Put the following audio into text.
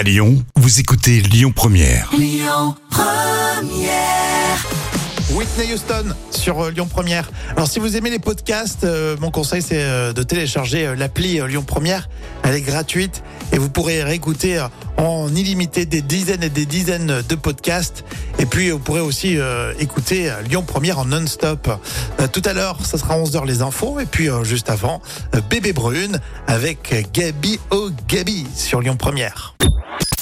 À Lyon, vous écoutez Lyon Première. Whitney Houston sur euh, Lyon Première. Alors si vous aimez les podcasts, euh, mon conseil c'est euh, de télécharger euh, l'appli Lyon Première. Elle est gratuite et vous pourrez réécouter en illimité des dizaines et des dizaines de podcasts. Et puis vous pourrez aussi euh, écouter Lyon Première en non-stop. Euh, tout à l'heure, ça sera 11h les infos et puis euh, juste avant, euh, Bébé Brune avec Gabi Oh Gabi sur Lyon Première.